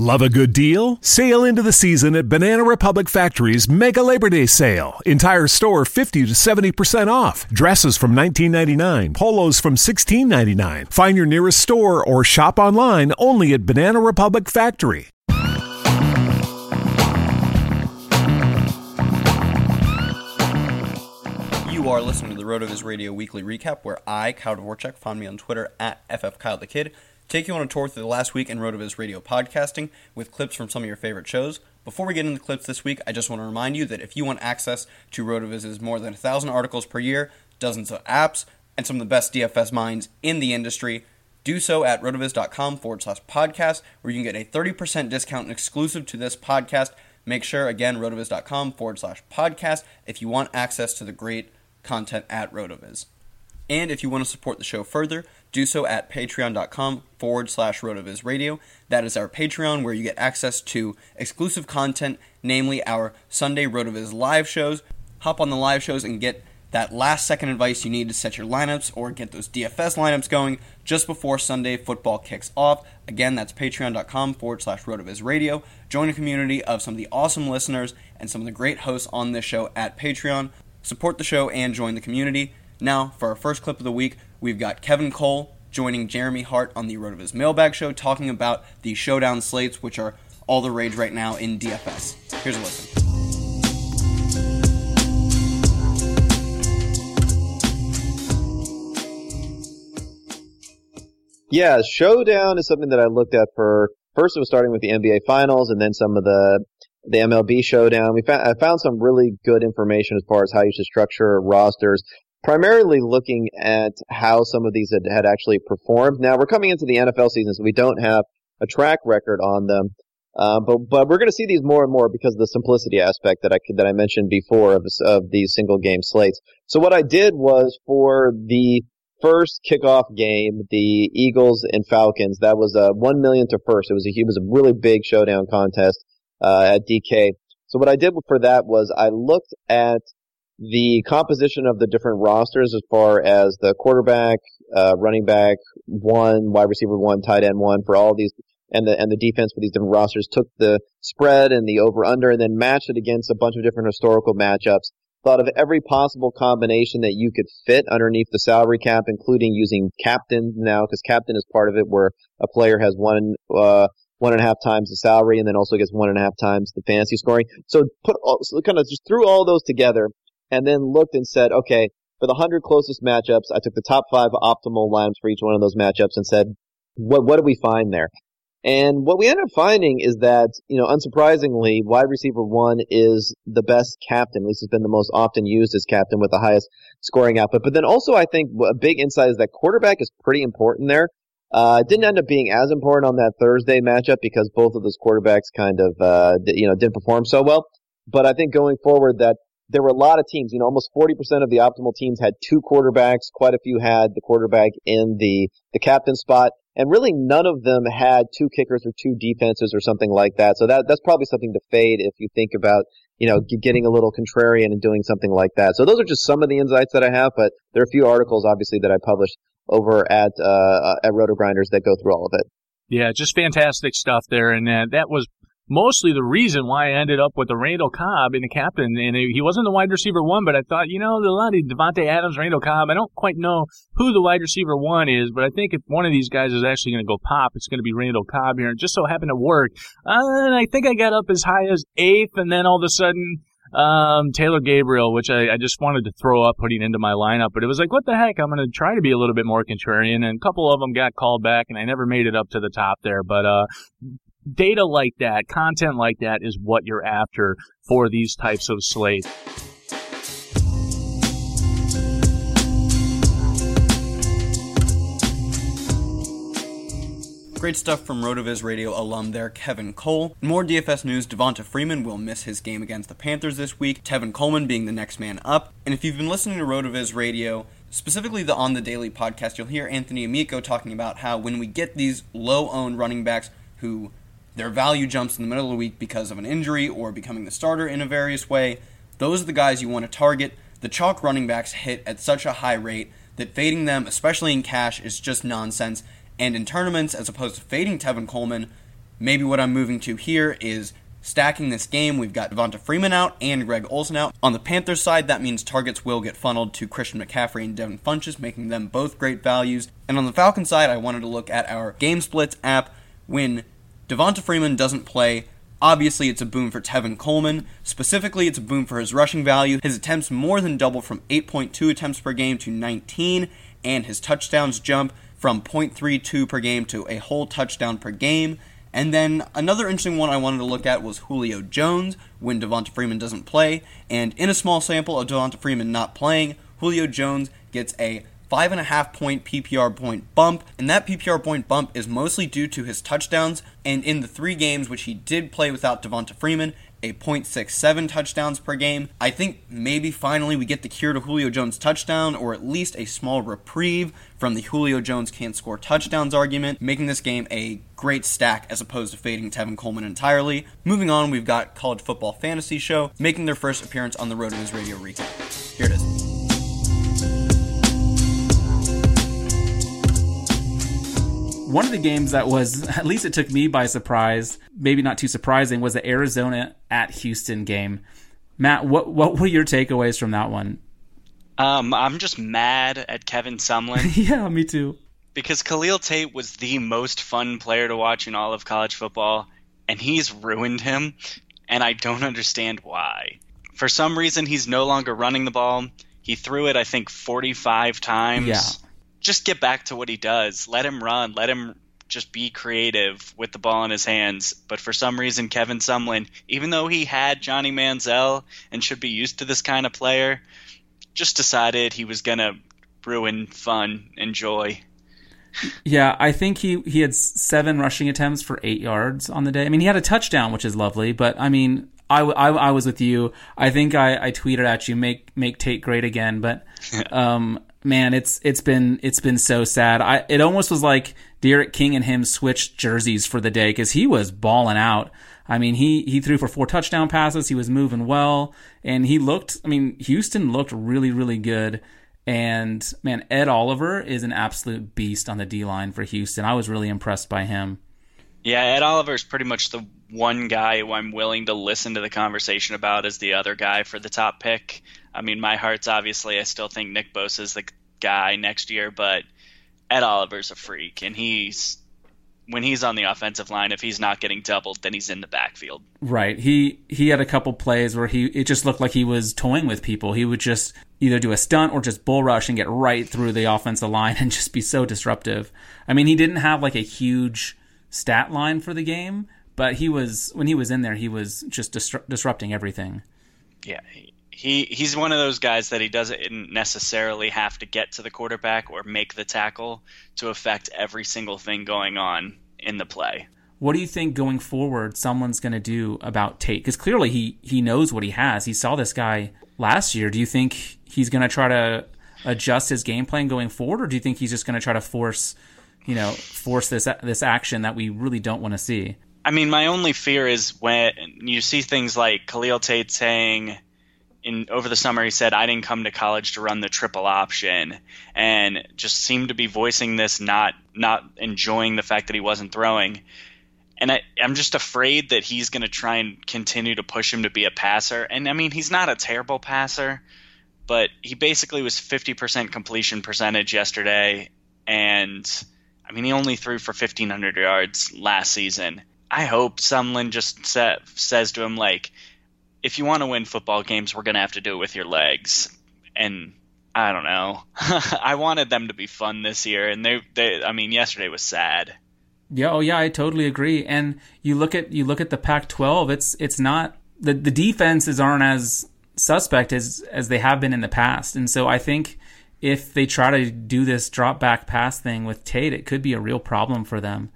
Love a good deal? Sail into the season at Banana Republic Factory's Mega Labor Day Sale. Entire store 50 to 70% off. Dresses from $19.99, polos from $16.99. Find your nearest store or shop online only at Banana Republic Factory. You are listening to the RotoViz Radio Weekly Recap, where I, Kyle Dvorchak, find me on Twitter at FFKyleTheKid, take you on a tour through the last week in RotoViz Radio podcasting with clips from some of your favorite shows. Before we get into the clips this week, I just want to remind you that if you want access to RotoViz's more than a 1,000 articles per year, dozens of apps, and some of the best DFS minds in the industry, do so at rotoviz.com forward slash podcast, where you can get a 30% discount exclusive to this podcast. Make sure, again, rotoviz.com forward slash podcast if you want access to the great content at Rotoviz. And if you want to support the show further, do so at patreon.com forward slash rotoviz radio. That is our Patreon where you get access to exclusive content, namely our Sunday Rotoviz live shows. Hop on the live shows and get that last second advice you need to set your lineups or get those DFS lineups going just before Sunday football kicks off. Again, that's patreon.com forward slash rotoviz radio. Join a community of some of the awesome listeners and some of the great hosts on this show at Patreon. Support the show and join the community. Now, for our first clip of the week, we've got Kevin Cole joining Jeremy Hart on the RotoViz Mailbag Show talking about the showdown slates, which are all the rage right now in DFS. Here's a listen. Yeah, Showdown is something that I looked at for first. It was starting with the NBA Finals, and then some of the the MLB Showdown. We found I found some really good information as far as how you should structure rosters. Primarily looking at how some of these had, had actually performed. Now we're coming into the NFL season, so we don't have a track record on them. Uh, but but we're going to see these more and more because of the simplicity aspect that I that I mentioned before of of these single game slates. So what I did was for the first kickoff game, the Eagles and Falcons. That was a one million to first. It was a it was a really big showdown contest uh, at DK. So what I did for that was I looked at the composition of the different rosters as far as the quarterback, uh, running back one, wide receiver one, tight end one for all these, and the and the defense for these different rosters. Took the spread and the over under, and then matched it against a bunch of different historical matchups thought of every possible combination that you could fit underneath the salary cap, including using captain now, because captain is part of it, where a player has one uh, one and a half times the salary, and then also gets one and a half times the fantasy scoring. So put all, so kind of just threw all those together, and then looked and said, okay, for the hundred closest matchups, I took the top five optimal lines for each one of those matchups and said, what what do we find there? And what we end up finding is that, you know, unsurprisingly, wide receiver one is the best captain. At least it's been the most often used as captain with the highest scoring output. But then also, I think a big insight is that quarterback is pretty important there. Uh, didn't end up being as important on that Thursday matchup because both of those quarterbacks kind of, uh, you know, didn't perform so well. But I think going forward that there were a lot of teams, you know, almost 40% of the optimal teams had two quarterbacks. Quite a few had the quarterback in the, the captain spot. And really none of them had two kickers or two defenses or something like that. So that, that's probably something to fade if you think about, you know, getting a little contrarian and doing something like that. So those are just some of the insights that I have, but there are a few articles obviously that I published over at, uh, at RotoGrinders that go through all of it. Yeah, just fantastic stuff there. And uh, that was mostly the reason why I ended up with the Randall Cobb in the captain. And he wasn't the wide receiver one, but I thought, you know, the lot of Davante Adams, Randall Cobb. I don't quite know who the wide receiver one is, but I think if one of these guys is actually going to go pop, it's going to be Randall Cobb here. And just so happened to work. And I think I got up as high as eighth, and then all of a sudden. Um, Taylor Gabriel, which I, I just wanted to throw up putting into my lineup, but it was like, what the heck? I'm going to try to be a little bit more contrarian, and a couple of them got called back, and I never made it up to the top there. But uh, data like that, content like that is what you're after for these types of slates. Great stuff from RotoViz Radio alum there, Kevin Cole. More DFS news, Devonta Freeman will miss his game against the Panthers this week, Tevin Coleman being the next man up. And if you've been listening to RotoViz Radio, specifically the On the Daily podcast, you'll hear Anthony Amico talking about how when we get these low owned running backs who their value jumps in the middle of the week because of an injury or becoming the starter in a various way. Those are the guys you want to target. The chalk running backs hit at such a high rate that fading them, especially in cash, is just nonsense. And in tournaments, as opposed to fading Tevin Coleman, maybe what I'm moving to here is stacking this game. We've got Devonta Freeman out and Greg Olsen out. On the Panthers side, that means targets will get funneled to Christian McCaffrey and Devin Funchess, making them both great values. And on the Falcon side, I wanted to look at our Game Splits app when Devonta Freeman doesn't play. Obviously, it's a boom for Tevin Coleman. Specifically, it's a boom for his rushing value. His attempts more than double from 8.2 attempts per game to 19, and his touchdowns jump from 0.32 per game to a whole touchdown per game. And then another interesting one I wanted to look at was Julio Jones when Devonta Freeman doesn't play. And in a small sample of Devonta Freeman not playing, Julio Jones gets a five and a half point PPR point bump, and that PPR point bump is mostly due to his touchdowns. And in the three games which he did play without Devonta Freeman, a 0.67 touchdowns per game. I think maybe finally we get the cure to Julio Jones touchdown, or at least a small reprieve from the Julio Jones can't score touchdowns argument, making this game a great stack as opposed to fading Tevin Coleman entirely. Moving on, we've got College Football Fantasy Show making their first appearance on the RotoViz Radio Recap. Here it is. One of the games that was, at least it took me by surprise, maybe not too surprising, was the Arizona at Houston game. Matt, what what were your takeaways from that one? Um, I'm just mad at Kevin Sumlin. yeah, me too. Because Khalil Tate was the most fun player to watch in all of college football, and he's ruined him, and I don't understand why. For some reason, he's no longer running the ball. He threw it, I think, 45 times. Yeah just get back to what he does. Let him run. Let him just be creative with the ball in his hands. But for some reason, Kevin Sumlin, even though he had Johnny Manziel and should be used to this kind of player, just decided he was going to ruin fun and joy. Yeah, I think he, he had seven rushing attempts for eight yards on the day. I mean, he had a touchdown, which is lovely, but I mean, I, I, I was with you. I think I, I tweeted at you, make make Tate great again. But um, man, it's it's been it's been so sad. I it almost was like D'Eriq King and him switched jerseys for the day because he was balling out. I mean, he he threw for four touchdown passes. He was moving well, and he looked. I mean, Houston looked really really good. And man, Ed Oliver is an absolute beast on the D line for Houston. I was really impressed by him. Yeah, Ed Oliver is pretty much the one guy who I'm willing to listen to the conversation about as the other guy for the top pick. I mean, my heart's obviously I still think Nick Bosa is the guy next year, but Ed Oliver's a freak, and he's when he's on the offensive line, if he's not getting doubled, then he's in the backfield. Right. He he had a couple plays where he it just looked like he was toying with people. He would just either do a stunt or just bull rush and get right through the offensive line and just be so disruptive. I mean, he didn't have like a huge stat line for the game, but he was when he was in there, he was just disru- disrupting everything. Yeah, he he's one of those guys that he doesn't necessarily have to get to the quarterback or make the tackle to affect every single thing going on in the play. What do you think going forward someone's going to do about Tate? Because clearly he he knows what he has. He saw this guy last year. Do you think he's going to try to adjust his game plan going forward, or do you think he's just going to try to force, you know, force this this action that we really don't want to see? I mean, my only fear is when you see things like Khalil Tate saying in over the summer he said I didn't come to college to run the triple option and just seemed to be voicing this not not enjoying the fact that he wasn't throwing and I, I'm just afraid that he's going to try and continue to push him to be a passer. And I mean, he's not a terrible passer, but he basically was 50% completion percentage yesterday. And I mean, he only threw for 1,500 yards last season. I hope Sumlin just sa- says to him, like, if you want to win football games, we're going to have to do it with your legs. And I don't know. I wanted them to be fun this year. And they, they, I mean, yesterday was sad. Yeah, oh yeah, I totally agree. And you look at you look at the Pac-12, it's it's not the the defenses aren't as suspect as as they have been in the past. And so I think if they try to do this drop back pass thing with Tate, it could be a real problem for them.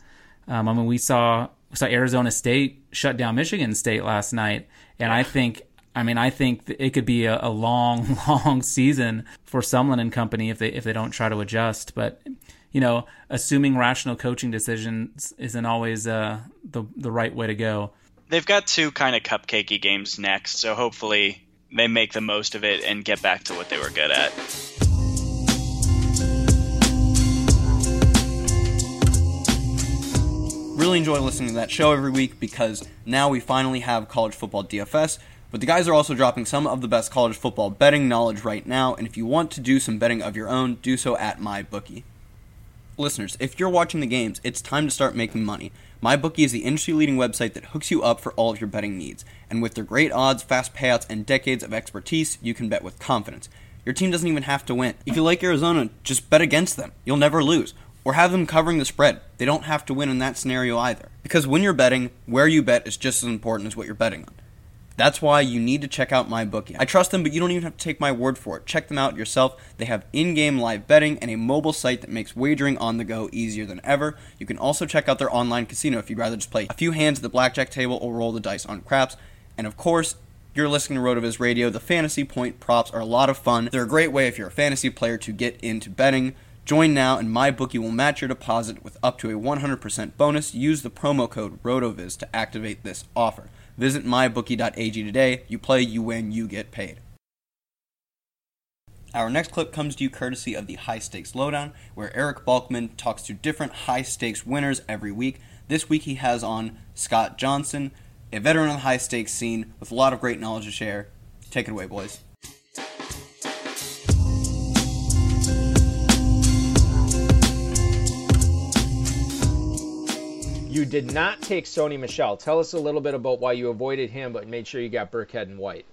Um, I mean, we saw saw Arizona State shut down Michigan State last night, and I think I mean I think it could be a, a long, long season for Sumlin and company if they if they don't try to adjust. But you know, assuming rational coaching decisions isn't always uh, the the right way to go. They've got two kind of cupcakey games next, so hopefully they make the most of it and get back to what they were good at. Really enjoy listening to that show every week because now we finally have college football DFS. But the guys are also dropping some of the best college football betting knowledge right now, and if you want to do some betting of your own, do so at MyBookie. Listeners, if you're watching the games, it's time to start making money. MyBookie is the industry leading website that hooks you up for all of your betting needs. And with their great odds, fast payouts, and decades of expertise, you can bet with confidence. Your team doesn't even have to win. If you like Arizona, just bet against them. You'll never lose. Or have them covering the spread. They don't have to win in that scenario either. Because when you're betting, where you bet is just as important as what you're betting on. That's why you need to check out my bookie. I trust them, but you don't even have to take my word for it. Check them out yourself. They have in game live betting and a mobile site that makes wagering on the go easier than ever. You can also check out their online casino if you'd rather just play a few hands at the blackjack table or roll the dice on craps. And of course, you're listening to RotoViz Radio. The fantasy point props are a lot of fun. They're a great way if you're a fantasy player to get into betting. Join now, and MyBookie will match your deposit with up to a 100% bonus. Use the promo code RotoViz to activate this offer. Visit mybookie.ag today. You play, you win, you get paid. Our next clip comes to you courtesy of the High Stakes Lowdown, where Eric Balkman talks to different high stakes winners every week. This week he has on Scott Johnson, a veteran of the high stakes scene with a lot of great knowledge to share. Take it away, boys. You did not take Sony Michel. Tell us a little bit about why you avoided him, but made sure you got Burkhead and White.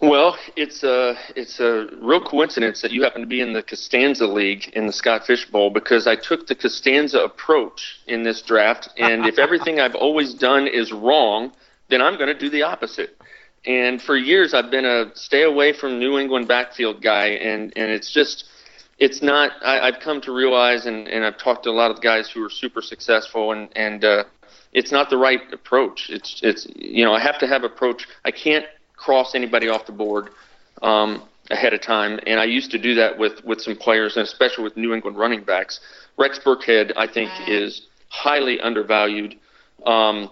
Well, it's a it's a real coincidence that you happen to be in the Costanza League in the Scott Fish Bowl because I took the Costanza approach in this draft, and if everything I've always done is wrong, then I'm going to do the opposite. And for years, I've been a stay away from New England backfield guy, and and it's just it's not. I, I've come to realize, and, and I've talked to a lot of guys who are super successful, and and uh, it's not the right approach. It's it's you know I have to have approach. I can't cross anybody off the board um, ahead of time, and I used to do that with with some players, and especially with New England running backs. Rex Burkhead, I think, is highly undervalued. Um,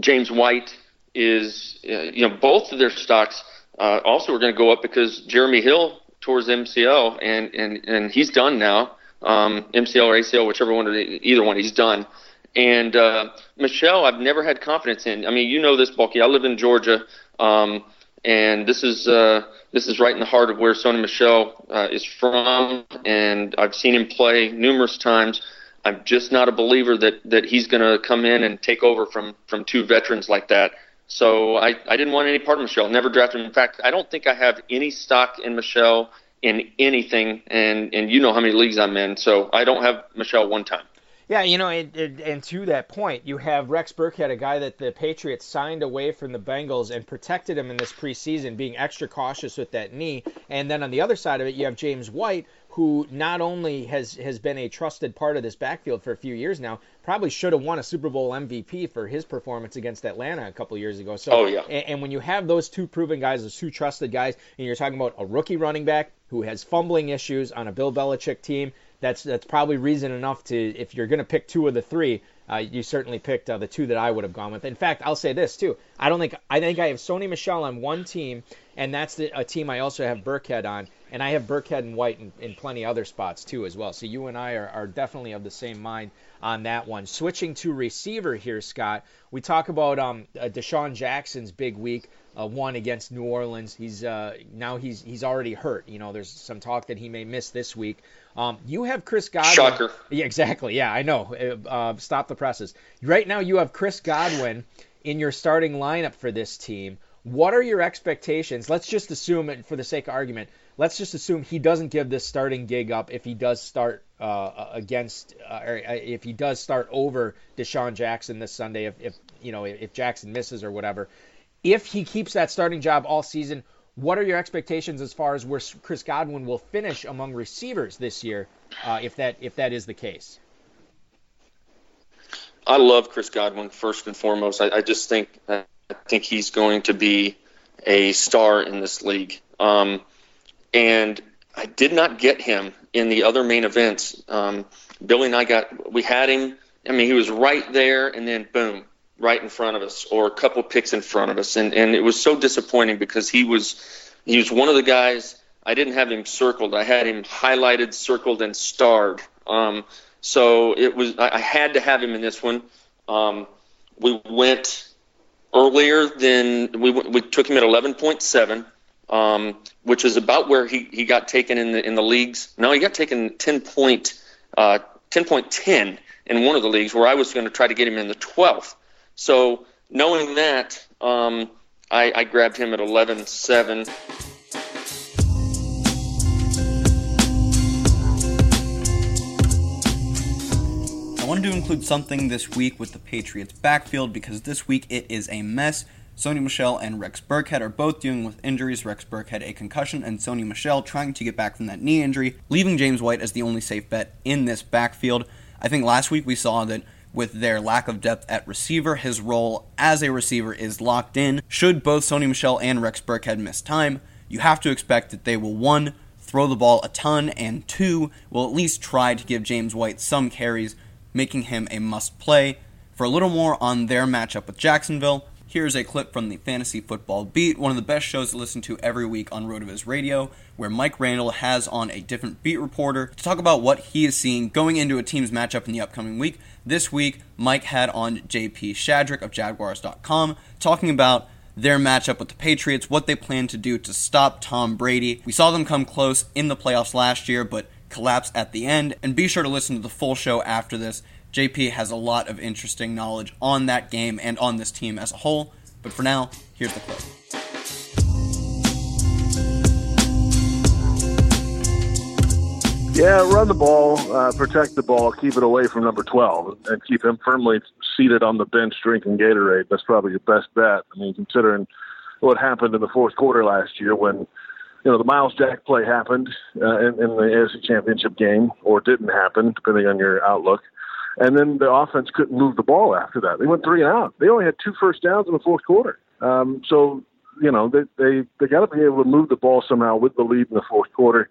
James White is, uh, you know, both of their stocks uh, also are going to go up because Jeremy Hill towards MCL, and and and he's done now. Um, MCL or ACL, whichever one, either one, he's done. And uh, Michel, I've never had confidence in. I mean, you know this, Bulky. I live in Georgia, um, and this is uh, this is right in the heart of where Sony Michel uh, is from, and I've seen him play numerous times. I'm just not a believer that that he's going to come in and take over from from two veterans like that. So I, I didn't want any part of Michel. Never drafted. In fact, I don't think I have any stock in Michel in anything. And and you know how many leagues I'm in. So I don't have Michel one time. Yeah, you know, it, it, and to that point, you have Rex Burkhead, a guy that the Patriots signed away from the Bengals and protected him in this preseason, being extra cautious with that knee. And then on the other side of it, you have James White, who not only has has been a trusted part of this backfield for a few years now, probably should have won a Super Bowl MVP for his performance against Atlanta a couple years ago. So, oh, yeah. and, and when you have those two proven guys, those two trusted guys, and you're talking about a rookie running back who has fumbling issues on a Bill Belichick team that's that's probably reason enough to if you're going to pick two of the three, uh, you certainly picked uh, the two that I would have gone with. In fact, I'll say this too. I don't think I think I have Sony Michel on one team, and that's the, a team I also have Burkhead on, and I have Burkhead and White in, in plenty other spots too as well. So you and I are, are definitely of the same mind on that one. Switching to receiver here, Scott. We talk about um, uh, DeSean Jackson's big week. Uh, one against New Orleans. He's uh, now he's he's already hurt. You know, there's some talk that he may miss this week. Um, you have Chris Godwin. Shocker. Yeah, exactly. Yeah, I know. Uh, uh, stop the presses. Right now, you have Chris Godwin in your starting lineup for this team. What are your expectations? Let's just assume, for the sake of argument, let's just assume he doesn't give this starting gig up if he does start uh, against, uh, or uh, if he does start over DeSean Jackson this Sunday. If, if you know if Jackson misses or whatever, if he keeps that starting job all season, what are your expectations as far as where Chris Godwin will finish among receivers this year, uh, if that if that is the case? I love Chris Godwin first and foremost. I, I just think I think he's going to be a star in this league. Um, and I did not get him in the other main events. Um, Billy and I got we had him. I mean, he was right there, and then boom, right in front of us or a couple picks in front of us. And and it was so disappointing because he was he was one of the guys I didn't have him circled. I had him highlighted circled and starred. Um, so it was I, I had to have him in this one. Um, we went earlier than we we took him at 11.7 um, which is about where he, he got taken in the in the leagues. No he got taken 10 point uh, 10.10 in one of the leagues where I was going to try to get him in the 12th so knowing that, um, I, I grabbed him at 11.7. I wanted to include something this week with the Patriots backfield because this week it is a mess. Sony Michel and Rex Burkhead are both dealing with injuries. Rex Burkhead a concussion, and Sony Michel trying to get back from that knee injury, leaving James White as the only safe bet in this backfield. I think last week we saw that with their lack of depth at receiver. His role as a receiver is locked in. Should both Sony Michel and Rex Burkhead miss time, you have to expect that they will one, throw the ball a ton, and two, will at least try to give James White some carries, making him a must play. For a little more on their matchup with Jacksonville, here's a clip from the Fantasy Football Beat, one of the best shows to listen to every week on RotoViz Radio, where Mike Randall has on a different beat reporter to talk about what he is seeing going into a team's matchup in the upcoming week. This week, Mike had on JP Shadrick of Jaguars.com talking about their matchup with the Patriots, what they plan to do to stop Tom Brady. We saw them come close in the playoffs last year, but collapse at the end. And be sure to listen to the full show after this. JP has a lot of interesting knowledge on that game and on this team as a whole. But for now, here's the clip. Yeah, run the ball, uh, protect the ball, keep it away from number 12, and keep him firmly seated on the bench drinking Gatorade. That's probably your best bet. I mean, considering what happened in the fourth quarter last year when, you know, the Myles Jack play happened uh, in, in the AFC Championship game, or didn't happen, depending on your outlook. And then the offense couldn't move the ball after that. They went three and out. They only had two first downs in the fourth quarter. Um, so, you know, they they they got to be able to move the ball somehow with the lead in the fourth quarter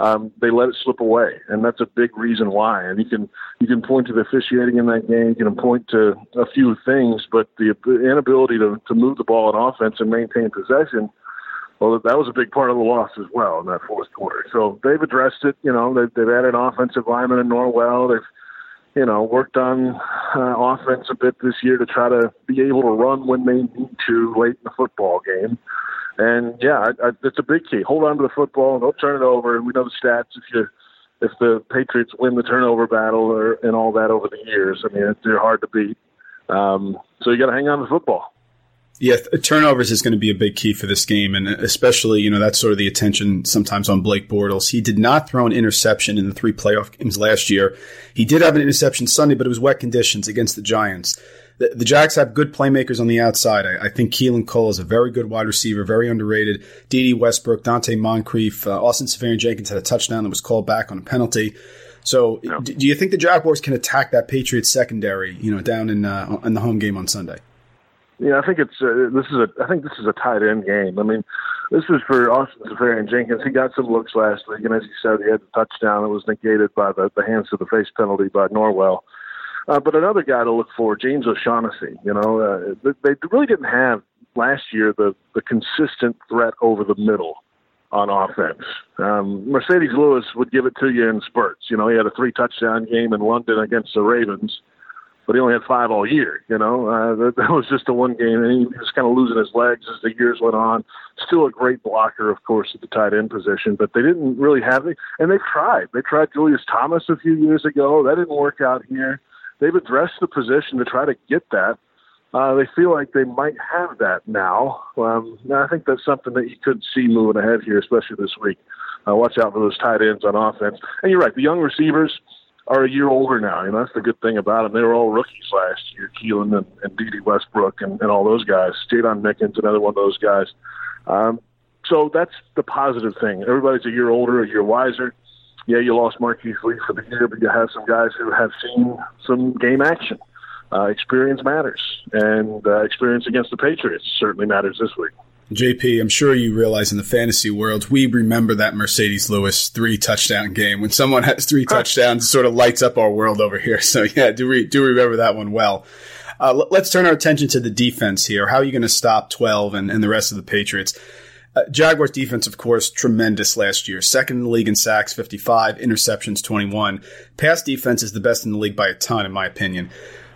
um, they let it slip away, and that's a big reason why. And you can you can point to the officiating in that game, you can point to a few things, but the inability to to move the ball in offense and maintain possession, well, that was a big part of the loss as well in that fourth quarter. So they've addressed it. You know, they've, they've added offensive lineman in Norwell. They've you know, worked on uh, offense a bit this year to try to be able to run when they need to late in the football game. And yeah, I, I, it's a big key. Hold on to the football. Don't turn it over. And we know the stats. If you if the Patriots win the turnover battle or, and all that over the years, I mean, they're hard to beat. Um, so you got to hang on to the football. Yeah, turnovers is going to be a big key for this game, and especially you know that's sort of the attention sometimes on Blake Bortles. He did not throw an interception in the three playoff games last year. He did have an interception Sunday, but it was wet conditions against the Giants. The, the Jags have good playmakers on the outside. I, I, think Keelan Cole is a very good wide receiver, very underrated. Dede Westbrook, Donte Moncrief, uh, Austin Seferian-Jenkins had a touchdown that was called back on a penalty. So, yeah. do you think the Jaguars can attack that Patriots secondary? You know, down in uh, in the home game on Sunday. Yeah, I think it's uh, this is a I think this is a tight end game. I mean, this is for Austin Seferian-Jenkins. He got some looks last week, and as you said, he had the touchdown that was negated by the, the hands to the face penalty by Norwell. Uh, but another guy to look for, James O'Shaughnessy. You know, uh, they really didn't have last year the the consistent threat over the middle on offense. Um, Marcedes Lewis would give it to you in spurts. You know, he had a three touchdown game in London against the Ravens but he only had five all year. You know, uh, that, that was just a one game, and he was kind of losing his legs as the years went on. Still a great blocker, of course, at the tight end position, but they didn't really have it. And they tried. They tried Julius Thomas a few years ago. That didn't work out here. They've addressed the position to try to get that. Uh, they feel like they might have that now. Um, I think that's something that you could see moving ahead here, especially this week. Uh, watch out for those tight ends on offense. And you're right, the young receivers are a year older now. You know, that's the good thing about them. They were all rookies last year, Keelan and, and Dede Westbrook and, and all those guys. Jaydon Mickens, another one of those guys. Um, so that's the positive thing. Everybody's a year older, a year wiser. Yeah, you lost Marquise Lee for the year, but you have some guys who have seen some game action. Uh, experience matters, and uh, experience against the Patriots certainly matters this week. JP, I'm sure you realize in the fantasy world, we remember that Marcedes Lewis three touchdown game. When someone has three touchdowns, it sort of lights up our world over here. So yeah, do we do remember that one well? Uh, l- let's turn our attention to the defense here. How are you going to stop 12 and, and the rest of the Patriots? Uh, Jaguars defense, of course, tremendous last year. Second in the league in sacks, 55, interceptions, 21. Pass defense is the best in the league by a ton, in my opinion.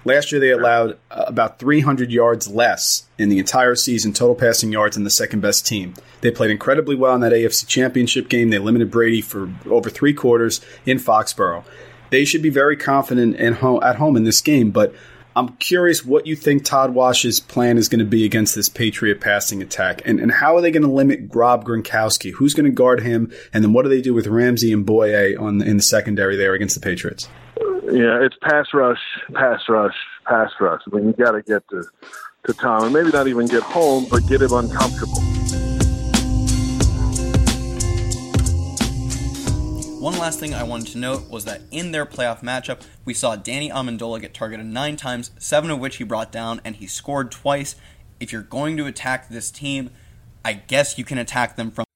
Last year, they allowed uh, about 300 yards less in the entire season, total passing yards, than the second best team. They played incredibly well in that AFC Championship game. They limited Brady for over three quarters in Foxborough. They should be very confident at home in this game, but I'm curious what you think Todd Wash's plan is going to be against this Patriot passing attack, and, and how are they going to limit Rob Gronkowski? Who's going to guard him, and then what do they do with Ramsey and Bouye on in the secondary there against the Patriots? Yeah, it's pass rush, pass rush, pass rush. I mean, you got to get to to Tom, and maybe not even get home, but get him uncomfortable. One last thing I wanted to note was that in their playoff matchup, we saw Danny Amendola get targeted nine times, seven of which he brought down, and he scored twice. If you're going to attack this team, I guess you can attack them from.